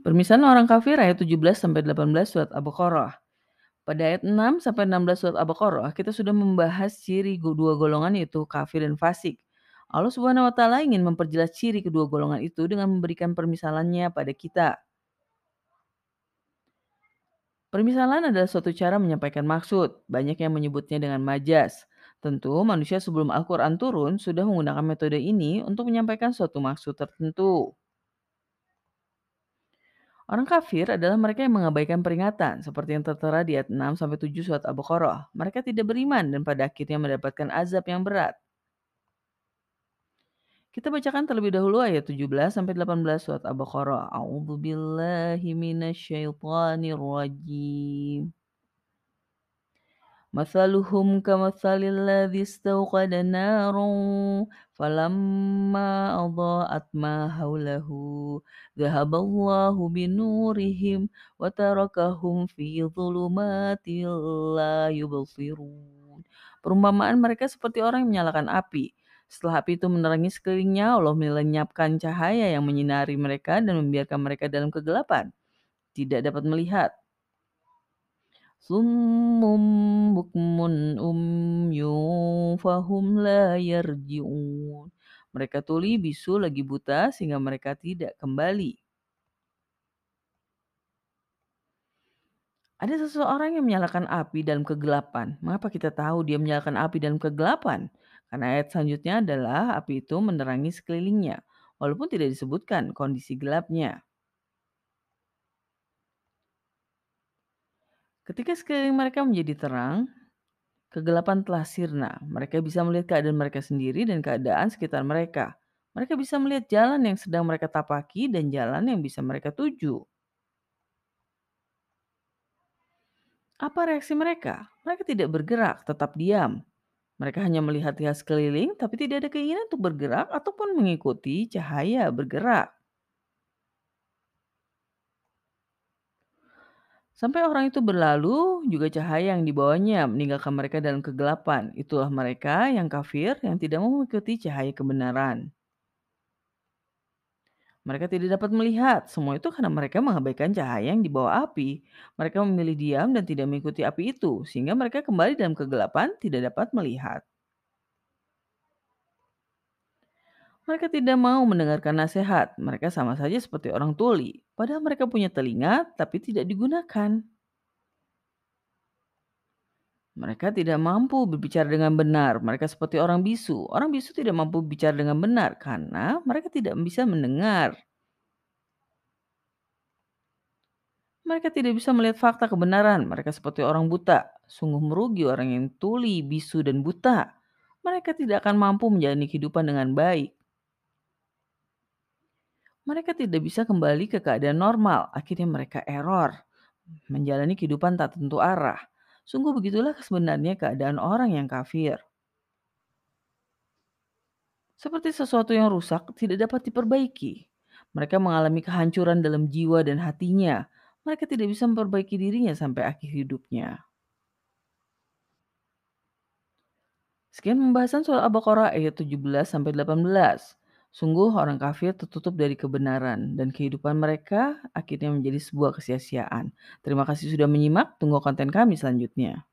Permisalan orang kafir ayat 17-18 surat Al-Baqarah. Pada ayat 6-16 surat Al-Baqarah, kita sudah membahas ciri dua golongan yaitu kafir dan fasik. Allah Subhanahu wa taala ingin memperjelas ciri kedua golongan itu dengan memberikan permisalannya pada kita. Permisalan adalah suatu cara menyampaikan maksud. Banyak yang menyebutnya dengan majas. Tentu, manusia sebelum Al-Quran turun sudah menggunakan metode ini untuk menyampaikan suatu maksud tertentu. Orang kafir adalah mereka yang mengabaikan peringatan, seperti yang tertera di ayat 6-7 surat Al-Baqarah. Mereka tidak beriman dan pada akhirnya mendapatkan azab yang berat. Kita bacakan terlebih dahulu ayat 17-18 surat Al-Baqarah. A'udzu rajim. مثلهم كمثل الذي استوقد نارا فلما أضاءت ما حوله ذهب الله بنورهم وتركهم في ظلمات لا يبصرون Perumpamaan mereka seperti orang yang menyalakan api. Setelah api itu menerangi sekelilingnya, Allah melenyapkan cahaya yang menyinari mereka dan membiarkan mereka dalam kegelapan. Tidak dapat melihat. Summum bukmun umyun fahum la yarji'un. Mereka tuli, bisu, lagi buta sehingga mereka tidak kembali. Ada seseorang yang menyalakan api dalam kegelapan. Mengapa kita tahu dia menyalakan api dalam kegelapan? Karena ayat selanjutnya adalah api itu menerangi sekelilingnya, walaupun tidak disebutkan kondisi gelapnya. Ketika sekeliling mereka menjadi terang, kegelapan telah sirna. Mereka bisa melihat keadaan mereka sendiri dan keadaan sekitar mereka. Mereka bisa melihat jalan yang sedang mereka tapaki dan jalan yang bisa mereka tuju. Apa reaksi mereka? Mereka tidak bergerak, tetap diam. Mereka hanya melihat-lihat sekeliling, tapi tidak ada keinginan untuk bergerak ataupun mengikuti cahaya bergerak. Sampai orang itu berlalu, juga cahaya yang dibawanya meninggalkan mereka dalam kegelapan. Itulah mereka yang kafir yang tidak mau mengikuti cahaya kebenaran. Mereka tidak dapat melihat, semua itu karena mereka mengabaikan cahaya yang dibawa api. Mereka memilih diam dan tidak mengikuti api itu, sehingga mereka kembali dalam kegelapan, tidak dapat melihat. Mereka tidak mau mendengarkan nasihat. Mereka sama saja seperti orang tuli. Padahal mereka punya telinga, tapi tidak digunakan. Mereka tidak mampu berbicara dengan benar. Mereka seperti orang bisu. Orang bisu tidak mampu bicara dengan benar karena mereka tidak bisa mendengar. Mereka tidak bisa melihat fakta kebenaran. Mereka seperti orang buta. Sungguh merugi orang yang tuli, bisu, dan buta. Mereka tidak akan mampu menjalani kehidupan dengan baik. Mereka tidak bisa kembali ke keadaan normal. Akhirnya mereka error, menjalani kehidupan tak tentu arah. Sungguh begitulah sebenarnya keadaan orang yang kafir. Seperti sesuatu yang rusak tidak dapat diperbaiki. Mereka mengalami kehancuran dalam jiwa dan hatinya. Mereka tidak bisa memperbaiki dirinya sampai akhir hidupnya. Sekian pembahasan soal Al-Baqarah ayat 17 sampai 18. Sungguh orang kafir tertutup dari kebenaran dan kehidupan mereka akhirnya menjadi sebuah kesia-siaan. Terima kasih sudah menyimak, tunggu konten kami selanjutnya.